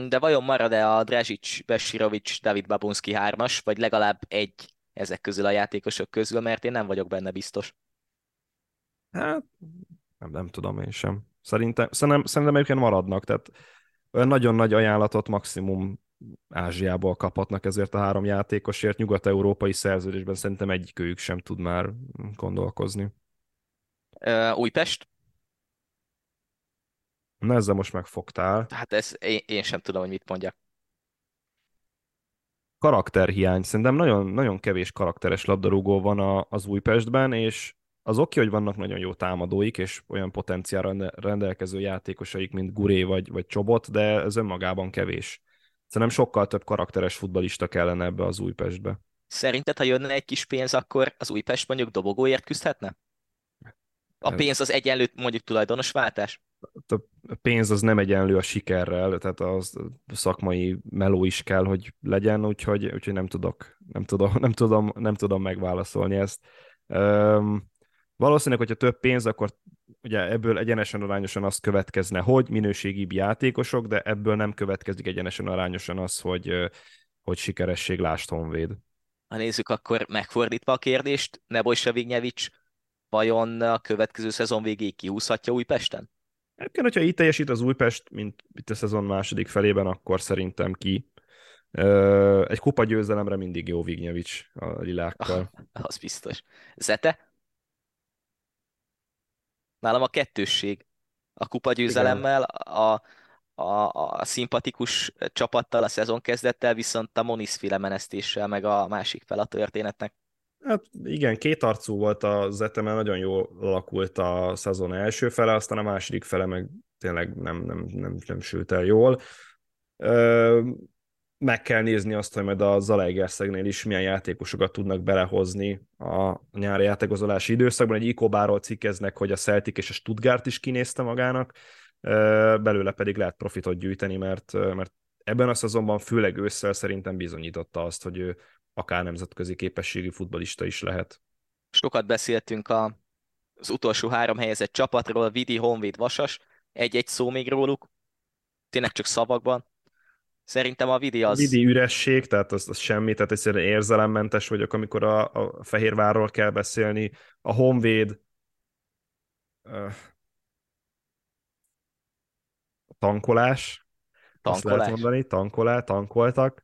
De vajon marad-e a Drazsics, Besirovics, David Babunski hármas, vagy legalább egy ezek közül a játékosok közül, mert én nem vagyok benne biztos. Hát, nem, nem tudom én sem. Szerintem, szerintem, szerintem egyébként maradnak, tehát olyan nagyon nagy ajánlatot maximum Ázsiából kaphatnak ezért a három játékosért, nyugat-európai szerződésben szerintem egyikőjük sem tud már gondolkozni. Újpest? Na ezzel most megfogtál. Hát ez, én, én sem tudom, hogy mit mondjak. Karakterhiány. Szerintem nagyon, nagyon kevés karakteres labdarúgó van a, az Újpestben, és az oké, hogy vannak nagyon jó támadóik, és olyan potenciál rendelkező játékosaik, mint Guré vagy, vagy Csobot, de ez önmagában kevés. Szerintem sokkal több karakteres futbalista kellene ebbe az Újpestbe. Szerinted, ha jönne egy kis pénz, akkor az Újpest mondjuk dobogóért küzdhetne? A pénz az egyenlő mondjuk tulajdonos váltás? a pénz az nem egyenlő a sikerrel, tehát az szakmai meló is kell, hogy legyen, úgyhogy, úgyhogy nem tudok, nem tudom, nem tudom, nem tudom megválaszolni ezt. Um, valószínűleg, hogyha több pénz, akkor ugye ebből egyenesen arányosan azt következne, hogy minőségibb játékosok, de ebből nem következik egyenesen arányosan az, hogy, hogy sikeresség lást Honvéd. Ha nézzük, akkor megfordítva a kérdést, Neboj Sevignevics vajon a következő szezon végéig kihúzhatja Újpesten? Egyébként, hogyha így teljesít az Újpest, mint itt a szezon második felében, akkor szerintem ki. Egy kupa győzelemre mindig jó Vignyevics a lilákkal. Ah, az biztos. Zete? Nálam a kettősség. A kupa győzelemmel, a, a, a szimpatikus csapattal, a szezon kezdettel, viszont a Moniz menesztéssel, meg a másik fel a történetnek. Hát igen, két volt a Zeteme, nagyon jól alakult a szezon első fele, aztán a második fele meg tényleg nem, nem, nem, nem sült el jól. Meg kell nézni azt, hogy majd a Zalaegerszegnél is milyen játékosokat tudnak belehozni a nyári játékozolási időszakban. Egy Ikobáról cikkeznek, hogy a Celtic és a Stuttgart is kinézte magának, belőle pedig lehet profitot gyűjteni, mert, mert ebben a szezonban, főleg ősszel szerintem bizonyította azt, hogy ő akár nemzetközi képességű futbalista is lehet. Sokat beszéltünk a, az utolsó három helyezett csapatról, Vidi, Honvéd, Vasas, egy-egy szó még róluk, tényleg csak szavakban. Szerintem a Vidi az... A Vidi üresség, tehát az, az semmi, tehát egyszerűen érzelemmentes vagyok, amikor a, a Fehérvárról kell beszélni. A Honvéd a tankolás, tankolás. azt lehet mondani, tankolá, tankoltak.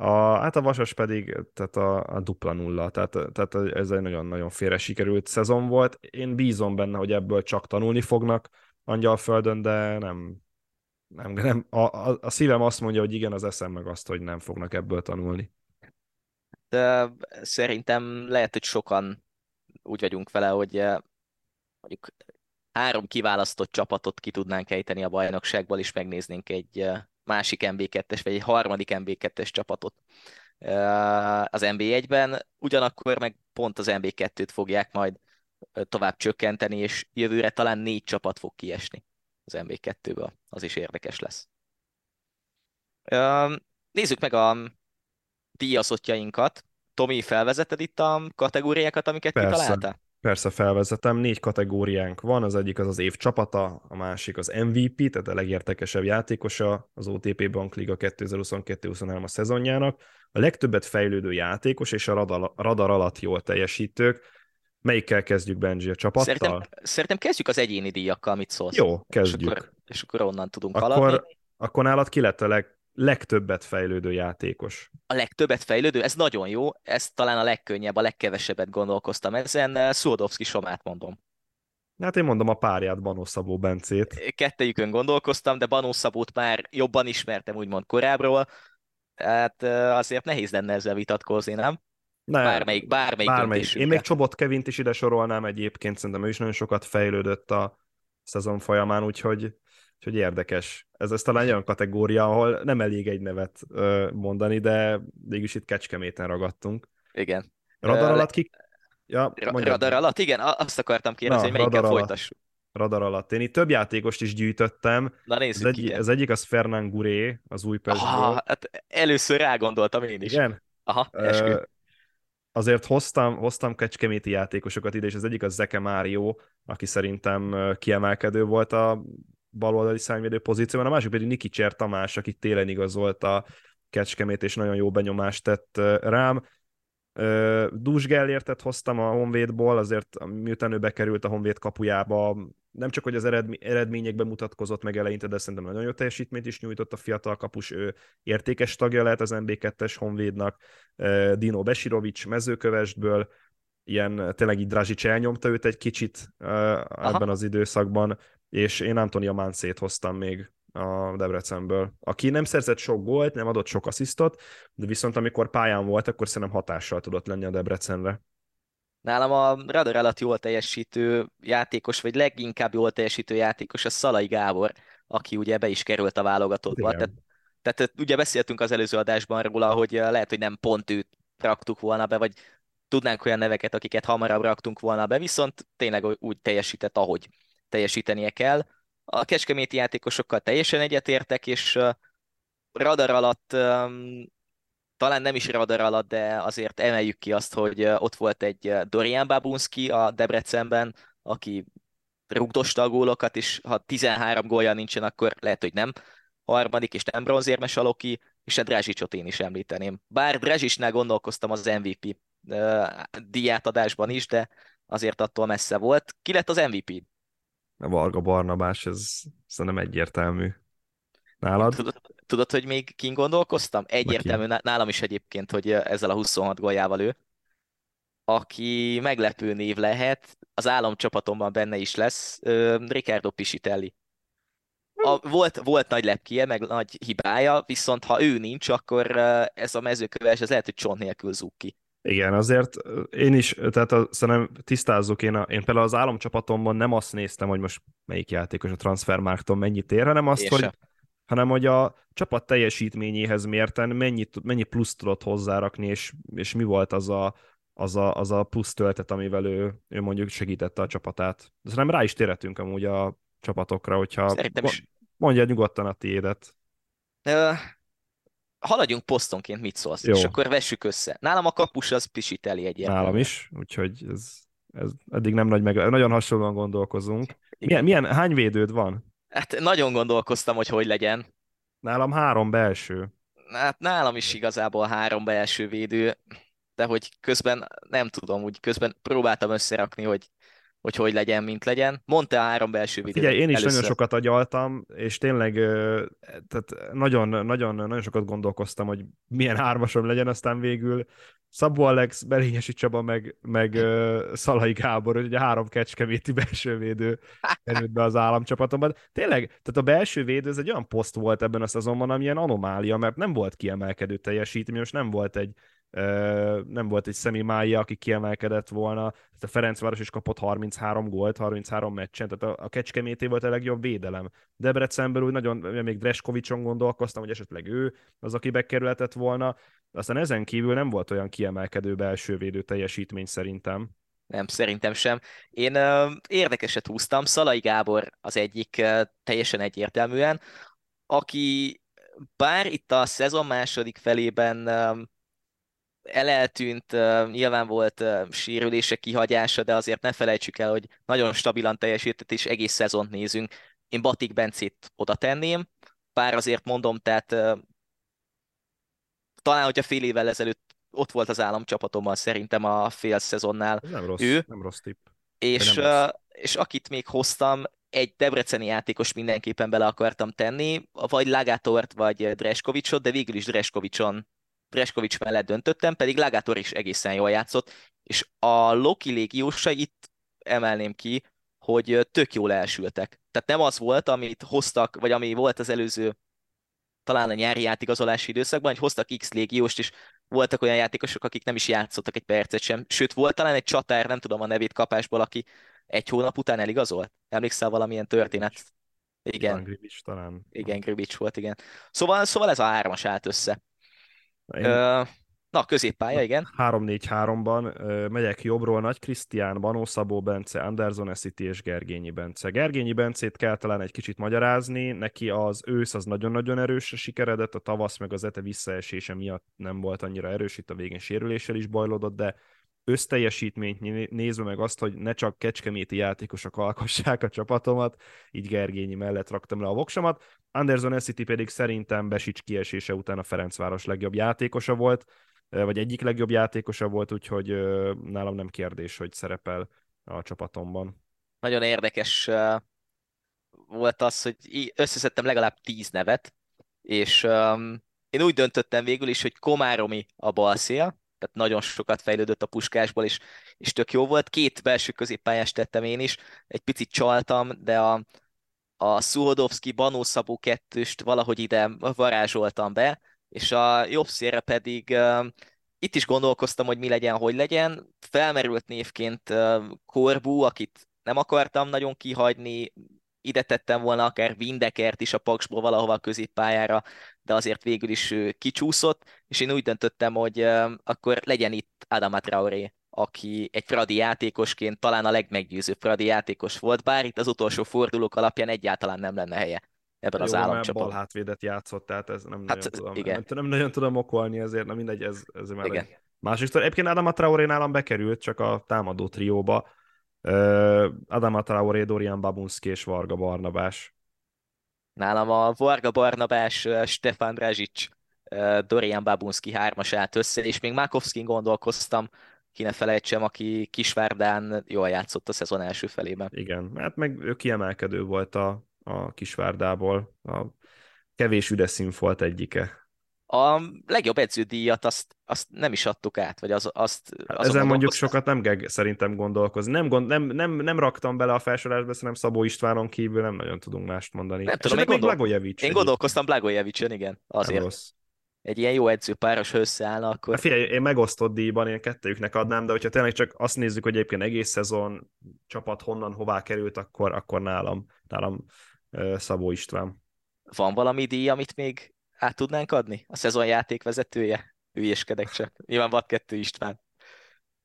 A, hát a Vasas pedig tehát a, a dupla nulla, tehát, tehát ez egy nagyon-nagyon félre sikerült szezon volt. Én bízom benne, hogy ebből csak tanulni fognak Angyalföldön, de nem, nem, nem a, a, a szívem azt mondja, hogy igen, az eszem meg azt, hogy nem fognak ebből tanulni. De szerintem lehet, hogy sokan úgy vagyunk vele, hogy eh, mondjuk három kiválasztott csapatot ki tudnánk ejteni a bajnokságból, és megnéznénk egy eh, másik MB2-es, vagy egy harmadik MB2-es csapatot az MB1-ben, ugyanakkor meg pont az MB2-t fogják majd tovább csökkenteni, és jövőre talán négy csapat fog kiesni. az MB2-ből. Az is érdekes lesz. Nézzük meg a díjazottjainkat. Tomi, felvezeted itt a kategóriákat, amiket Persze. kitaláltál? Persze felvezetem, négy kategóriánk van, az egyik az az év csapata, a másik az MVP, tehát a legértekesebb játékosa az OTP Bank Liga 2022-23 a szezonjának, a legtöbbet fejlődő játékos és a radar, radar alatt jól teljesítők. Melyikkel kezdjük, Benji, a csapattal? Szerintem, szerintem kezdjük az egyéni díjakkal, mit szólsz? Jó, kezdjük. És akkor, és akkor onnan tudunk akkor, haladni. Akkor nálad ki lett a leg, legtöbbet fejlődő játékos? A legtöbbet fejlődő, ez nagyon jó, ez talán a legkönnyebb, a legkevesebbet gondolkoztam ezen. Szurdovszki Somát mondom. Hát én mondom a párját, Banó Szabó Bencét. Kettejükön gondolkoztam, de Banó Szabót már jobban ismertem, úgymond korábbról. Hát azért nehéz lenne ezzel vitatkozni, nem? Ne, bármelyik, bármelyik, bármelyik. Én még Csobot Kevint is ide sorolnám egyébként, szerintem ő is nagyon sokat fejlődött a szezon folyamán, úgyhogy Úgyhogy érdekes. Ez, ez talán olyan kategória, ahol nem elég egy nevet ö, mondani, de mégis itt Kecskeméten ragadtunk. Igen. Radar alatt ki... Ja, radar alatt, igen, azt akartam kérdezni, hogy melyikkel folytassuk. Radar alatt. Én itt több játékost is gyűjtöttem. Na nézzük, az, egy, az egyik az Fernán Guré, az Újpestből. Ah, hát először rágondoltam én is. Igen? Aha, eskü. Uh, azért hoztam, hoztam kecskeméti játékosokat ide, és az egyik az Zeke Mário, aki szerintem kiemelkedő volt a baloldali szárnyvédő pozícióban, a másik pedig Niki Cser Tamás, aki télen igazolt a Kecskemét, és nagyon jó benyomást tett rám. Dús Gellértet hoztam a Honvédból, azért miután ő bekerült a Honvéd kapujába, nem csak, hogy az eredményekben mutatkozott meg eleinte, de szerintem nagyon jó teljesítményt is nyújtott a fiatal kapus, ő értékes tagja lehet az MB2-es Honvédnak, Dino Besirovics mezőkövesdből, ilyen tényleg így Drazsics elnyomta őt egy kicsit Aha. ebben az időszakban, és én Antonia Máncét hoztam még a Debrecenből, aki nem szerzett sok gólt, nem adott sok asszisztot, de viszont amikor pályán volt, akkor szerintem hatással tudott lenni a Debrecenre. Nálam a radar alatt jól teljesítő játékos, vagy leginkább jól teljesítő játékos a Szalai Gábor, aki ugye be is került a válogatottba. Tehát, tehát ugye beszéltünk az előző adásban róla, hogy lehet, hogy nem pont őt raktuk volna be, vagy tudnánk olyan neveket, akiket hamarabb raktunk volna be, viszont tényleg úgy teljesített, ahogy teljesítenie kell. A kecskeméti játékosokkal teljesen egyetértek, és radar alatt, talán nem is radar alatt, de azért emeljük ki azt, hogy ott volt egy Dorian Babunski a Debrecenben, aki rugdosta a gólokat, és ha 13 gólja nincsen, akkor lehet, hogy nem harmadik, és nem bronzérmes Aloki, és a Drazsicsot én is említeném. Bár Drazsicsnál gondolkoztam az MVP diátadásban is, de azért attól messze volt. Ki lett az MVP? Varga Barnabás, ez szerintem egyértelmű. Nálad? Tudod, tudod, hogy még kin gondolkoztam? Egyértelmű, Aki? nálam is egyébként, hogy ezzel a 26 góljával ő. Aki meglepő név lehet, az államcsapatomban benne is lesz, Ricardo Pisitelli. A, volt, volt nagy lepkie, meg nagy hibája, viszont ha ő nincs, akkor ez a mezőköves, ez lehet, hogy csont nélkül zúg ki. Igen, azért én is, tehát a, szerintem tisztázzuk, én, a, én például az államcsapatomban nem azt néztem, hogy most melyik játékos a transfermárkton mennyit ér, hanem azt, hogy, hanem hogy a csapat teljesítményéhez mérten mennyit, mennyi plusz tudott hozzárakni, és, és mi volt az a, az a, az a plusz töltet, amivel ő, ő mondjuk segítette a csapatát. De szerintem rá is térhetünk amúgy a csapatokra, hogyha Szerintem is. mondja nyugodtan a tiédet haladjunk posztonként, mit szólsz, Jó. és akkor vessük össze. Nálam a kapus az pisíteli egyértelműen. Nálam is, úgyhogy ez, ez eddig nem nagy meg, nagyon hasonlóan gondolkozunk. Milyen, milyen, hány védőd van? Hát nagyon gondolkoztam, hogy hogy legyen. Nálam három belső. Hát nálam is igazából három belső védő, de hogy közben nem tudom, úgy közben próbáltam összerakni, hogy hogy hogy legyen, mint legyen. Mondta a három belső videót. Figyelj, én is először. nagyon sokat agyaltam, és tényleg tehát nagyon, nagyon, nagyon sokat gondolkoztam, hogy milyen hármasom legyen, aztán végül Szabó Alex, Berényesi Csaba, meg, meg Szalai Gábor, hogy a három kecskeméti belső védő került be az államcsapatomban. Tényleg, tehát a belső védő, ez egy olyan poszt volt ebben a szezonban, amilyen anomália, mert nem volt kiemelkedő teljesítmény, most nem volt egy nem volt egy Szemi Mája, aki kiemelkedett volna, tehát a Ferencváros is kapott 33 gólt, 33 meccsen, tehát a, a Kecskemété volt a legjobb védelem. Debrecenből úgy nagyon, még Dreskovicsson gondolkoztam, hogy esetleg ő az, aki bekerülhetett volna, aztán ezen kívül nem volt olyan kiemelkedő belső védő teljesítmény szerintem. Nem, szerintem sem. Én uh, érdekeset húztam, Szalai Gábor az egyik uh, teljesen egyértelműen, aki bár itt a szezon második felében eleltűnt, nyilván volt sérülése kihagyása, de azért ne felejtsük el, hogy nagyon stabilan teljesített, és egész szezont nézünk. Én Batik Bencét oda tenném, bár azért mondom, tehát talán, hogyha fél évvel ezelőtt ott volt az államcsapatommal szerintem a fél szezonnál. Nem rossz, ő. nem rossz tipp. És, nem rossz. és akit még hoztam, egy debreceni játékos mindenképpen bele akartam tenni, vagy Lagátort, vagy Dreskovicsot, de végül is Dreskovicson Dreskovics mellett döntöttem, pedig Lagátor is egészen jól játszott, és a Loki légiósai itt emelném ki, hogy tök jól elsültek. Tehát nem az volt, amit hoztak, vagy ami volt az előző talán a nyári játékazolási időszakban, hogy hoztak X légióst, és voltak olyan játékosok, akik nem is játszottak egy percet sem. Sőt, volt talán egy csatár, nem tudom a nevét kapásból, aki egy hónap után eligazolt. Emlékszel valamilyen történet? Igen. Ivan Gribic talán. Igen, Gribic volt, igen. Szóval, szóval ez a hármas állt össze. Én... Na, középpálya, igen. 3-4-3-ban megyek jobbról Nagy Krisztián, Banó Szabó Bence, Anderson City és Gergényi Bence. Gergényi Bencét kell talán egy kicsit magyarázni, neki az ősz az nagyon-nagyon erősre sikeredett, a tavasz meg az ete visszaesése miatt nem volt annyira erős, itt a végén sérüléssel is bajlódott, de összteljesítményt nézve meg azt, hogy ne csak kecskeméti játékosok alkossák a csapatomat, így Gergényi mellett raktam le a voksamat. Anderson Essity pedig szerintem Besics kiesése után a Ferencváros legjobb játékosa volt, vagy egyik legjobb játékosa volt, úgyhogy nálam nem kérdés, hogy szerepel a csapatomban. Nagyon érdekes volt az, hogy összeszedtem legalább tíz nevet, és én úgy döntöttem végül is, hogy Komáromi a balszél, tehát nagyon sokat fejlődött a puskásból, és, és tök jó volt. Két belső középpályást tettem én is, egy picit csaltam, de a, a Szuhodovszki Banó Szabó kettőst valahogy ide varázsoltam be, és a jobb szélre pedig uh, itt is gondolkoztam, hogy mi legyen, hogy legyen. Felmerült névként uh, Korbú, akit nem akartam nagyon kihagyni, ide tettem volna akár Windekert is a Paksból valahova a középpályára, de azért végül is kicsúszott, és én úgy döntöttem, hogy akkor legyen itt Adama Traoré, aki egy Fradi játékosként talán a legmeggyőzőbb Fradi játékos volt, bár itt az utolsó fordulók alapján egyáltalán nem lenne helye ebben Jó, az államcsapatban. bal hátvédet játszott, tehát ez nem, Hát, nagyon, tudom, igen. nem, nem nagyon tudom okolni, ezért na mindegy, ez, ez már Igen. egy másik sztori. Egyébként Adama Traoré nálam bekerült, csak a támadó trióba. Uh, Adama Traoré, Dorian Babunski és Varga Barnabás. Nálam a Varga Barnabás, Stefan ö, Dorian Babunski hármas állt össze, és még Mákovszkin gondolkoztam, ki ne felejtsem, aki Kisvárdán jól játszott a szezon első felében. Igen, hát meg ő kiemelkedő volt a, a Kisvárdából. A kevés üdes volt egyike. A legjobb edződíjat azt, azt nem is adtuk át, vagy az, azt... Hát ezen mondjuk sokat nem kell szerintem gondolkozni. Nem, gond, nem, nem, nem raktam bele a felsorásba, szerintem Szabó Istvánon kívül nem nagyon tudunk mást mondani. Nem tudom, Esetleg én gondol- Blagojevic. Én gondolkoztam Blagojevicsen, igen, Nem azért. rossz. Egy ilyen jó edzőpáros, ha összeállna, akkor... Hát figyelj, én megosztott díjban, én kettőjüknek adnám, de hogyha tényleg csak azt nézzük, hogy egyébként egész szezon csapat honnan hová került, akkor, akkor nálam, nálam Szabó István. Van valami díj, amit még át tudnánk adni? A szezon játékvezetője? Hülyéskedek csak. Nyilván vad kettő István.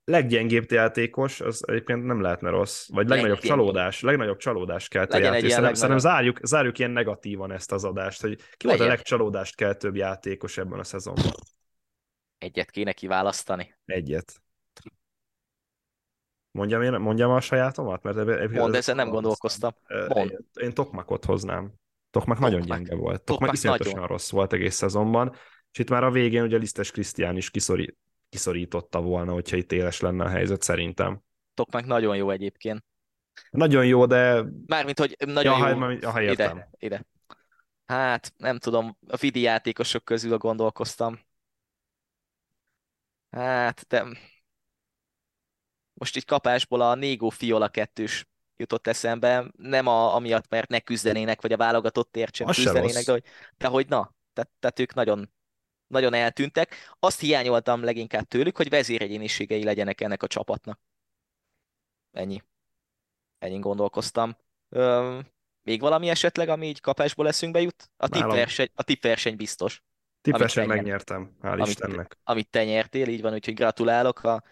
Leggyengébb játékos, az egyébként nem lehetne rossz. Vagy legnagyobb Leggyengébb. csalódás, legnagyobb csalódás keltő Legyen egy játék. ilyen Szerintem, szerintem legnagyobb. zárjuk, zárjuk ilyen negatívan ezt az adást, hogy ki volt a Legyen. legcsalódást keltőbb játékos ebben a szezonban? Egyet kéne kiválasztani. Egyet. Mondjam, én, mondjam a sajátomat? Mert ebbe, ebbe, Mondd, ezen nem gondolkoztam. Mondd. Én, én Tokmakot hoznám. Tokmak nagyon Tokmak. gyenge volt. Tokmak, Tokmak iszonyatosan nagyon. rossz volt egész szezonban, és itt már a végén ugye Lisztes Krisztián is kiszori, kiszorította volna, hogyha itt éles lenne a helyzet szerintem. Tokmak nagyon jó egyébként. Nagyon jó, de Mármint, hogy nagyon ja, jó. ha, ha értem. ide, ide. Hát, nem tudom, a vidi játékosok közül gondolkoztam. Hát, de most így kapásból a Négó Fiola kettős jutott eszembe, nem a, amiatt, mert ne küzdenének, vagy a válogatottért sem Az küzdenének, de hogy, de hogy na, tehát, tehát ők nagyon, nagyon eltűntek. Azt hiányoltam leginkább tőlük, hogy vezéregyéniségei legyenek ennek a csapatnak. Ennyi. Ennyi gondolkoztam. Öm, még valami esetleg, ami így kapásból eszünkbe jut? A tippverseny, a tippverseny biztos, Tippesen Amit megnyertem, hál' Amit- Istennek. amit te nyertél, így van, úgyhogy gratulálok. A,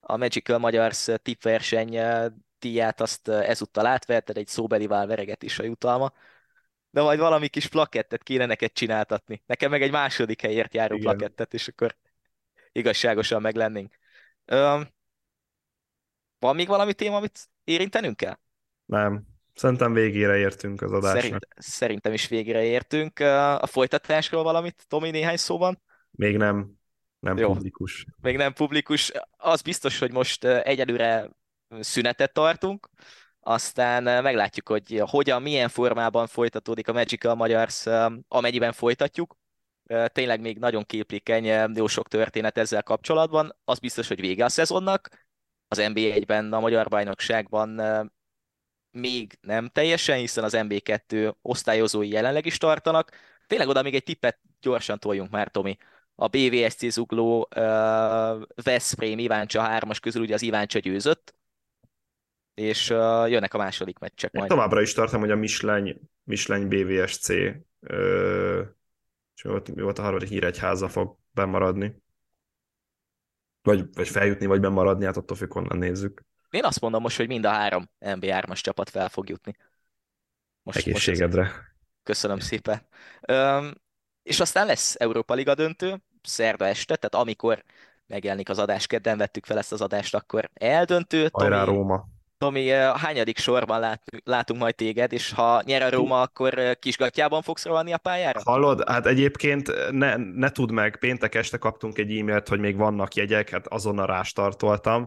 a Magical Magyars tippverseny díját azt ezúttal átverted, egy szóbeli is a jutalma. De majd valami kis plakettet kéne neked csináltatni. Nekem meg egy második helyért járó Igen. plakettet, és akkor igazságosan meg lennénk. Öm, van még valami téma, amit érintenünk kell? Nem. Szerintem végére értünk az adásnak. Szerint, szerintem is végére értünk. A folytatásról valamit, Tomi, néhány szóban? Még nem. Nem Jó. publikus. Még nem publikus. Az biztos, hogy most egyelőre szünetet tartunk, aztán meglátjuk, hogy hogyan, milyen formában folytatódik a Magical Magyars, amennyiben folytatjuk. Tényleg még nagyon képlékeny, jó sok történet ezzel kapcsolatban. Az biztos, hogy vége a szezonnak. Az NB1-ben, a Magyar Bajnokságban még nem teljesen, hiszen az MB2 osztályozói jelenleg is tartanak. Tényleg oda még egy tippet gyorsan toljunk már, Tomi. A BVSC zugló uh, Veszprém Iváncsa 3-as közül ugye az Iváncsa győzött, és uh, jönnek a második meccsek majd. Továbbra is tartom, hogy a Mislány, Mislány BVSC uh, és mi volt, mi volt a harmadik híregyháza fog bemaradni. Vagy, vagy feljutni, vagy bemaradni, hát attól függ, honnan nézzük. Én azt mondom most, hogy mind a három NB3-as csapat fel fog jutni. Most, Egészségedre. Most Köszönöm szépen. Üm, és aztán lesz Európa Liga döntő, szerda este, tehát amikor megjelenik az adás, kedden vettük fel ezt az adást, akkor eldöntő. Hajrá Tomi, Róma. Tomi, hányadik sorban lát, látunk majd téged, és ha nyer a Róma, akkor kisgatjában fogsz rohanni a pályára? Hallod, hát egyébként ne, ne tudd meg, péntek este kaptunk egy e-mailt, hogy még vannak jegyek, hát azonnal rástartoltam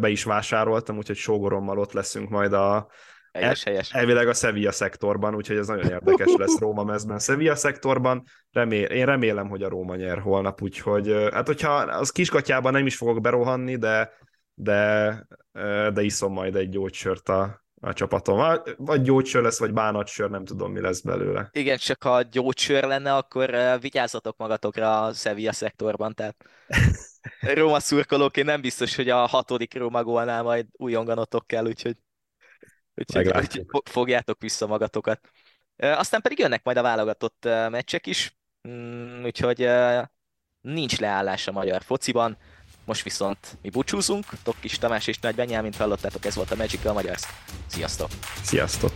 be is vásároltam, úgyhogy sógorommal ott leszünk majd a Helyes, helyes. Elvileg a Sevilla szektorban, úgyhogy ez nagyon érdekes lesz Róma mezben. Sevilla szektorban, remél, én remélem, hogy a Róma nyer holnap, úgyhogy hát hogyha az kisgatyában nem is fogok berohanni, de, de, de iszom majd egy gyógysört a, a csapatom. Vagy gyógysör lesz, vagy bánatsör, nem tudom, mi lesz belőle. Igen, csak ha gyógysör lenne, akkor vigyázzatok magatokra a Sevilla szektorban, tehát Róma szurkolóként nem biztos, hogy a hatodik Róma gólnál majd újonganotok kell, úgyhogy, úgyhogy, úgyhogy fogjátok vissza magatokat. Aztán pedig jönnek majd a válogatott meccsek is, mm, úgyhogy nincs leállás a magyar fociban. Most viszont mi búcsúzunk, Tokkis Tamás és Nagy Benyámint hallottátok, ez volt a Magical Magyar. Sziasztok! Sziasztok!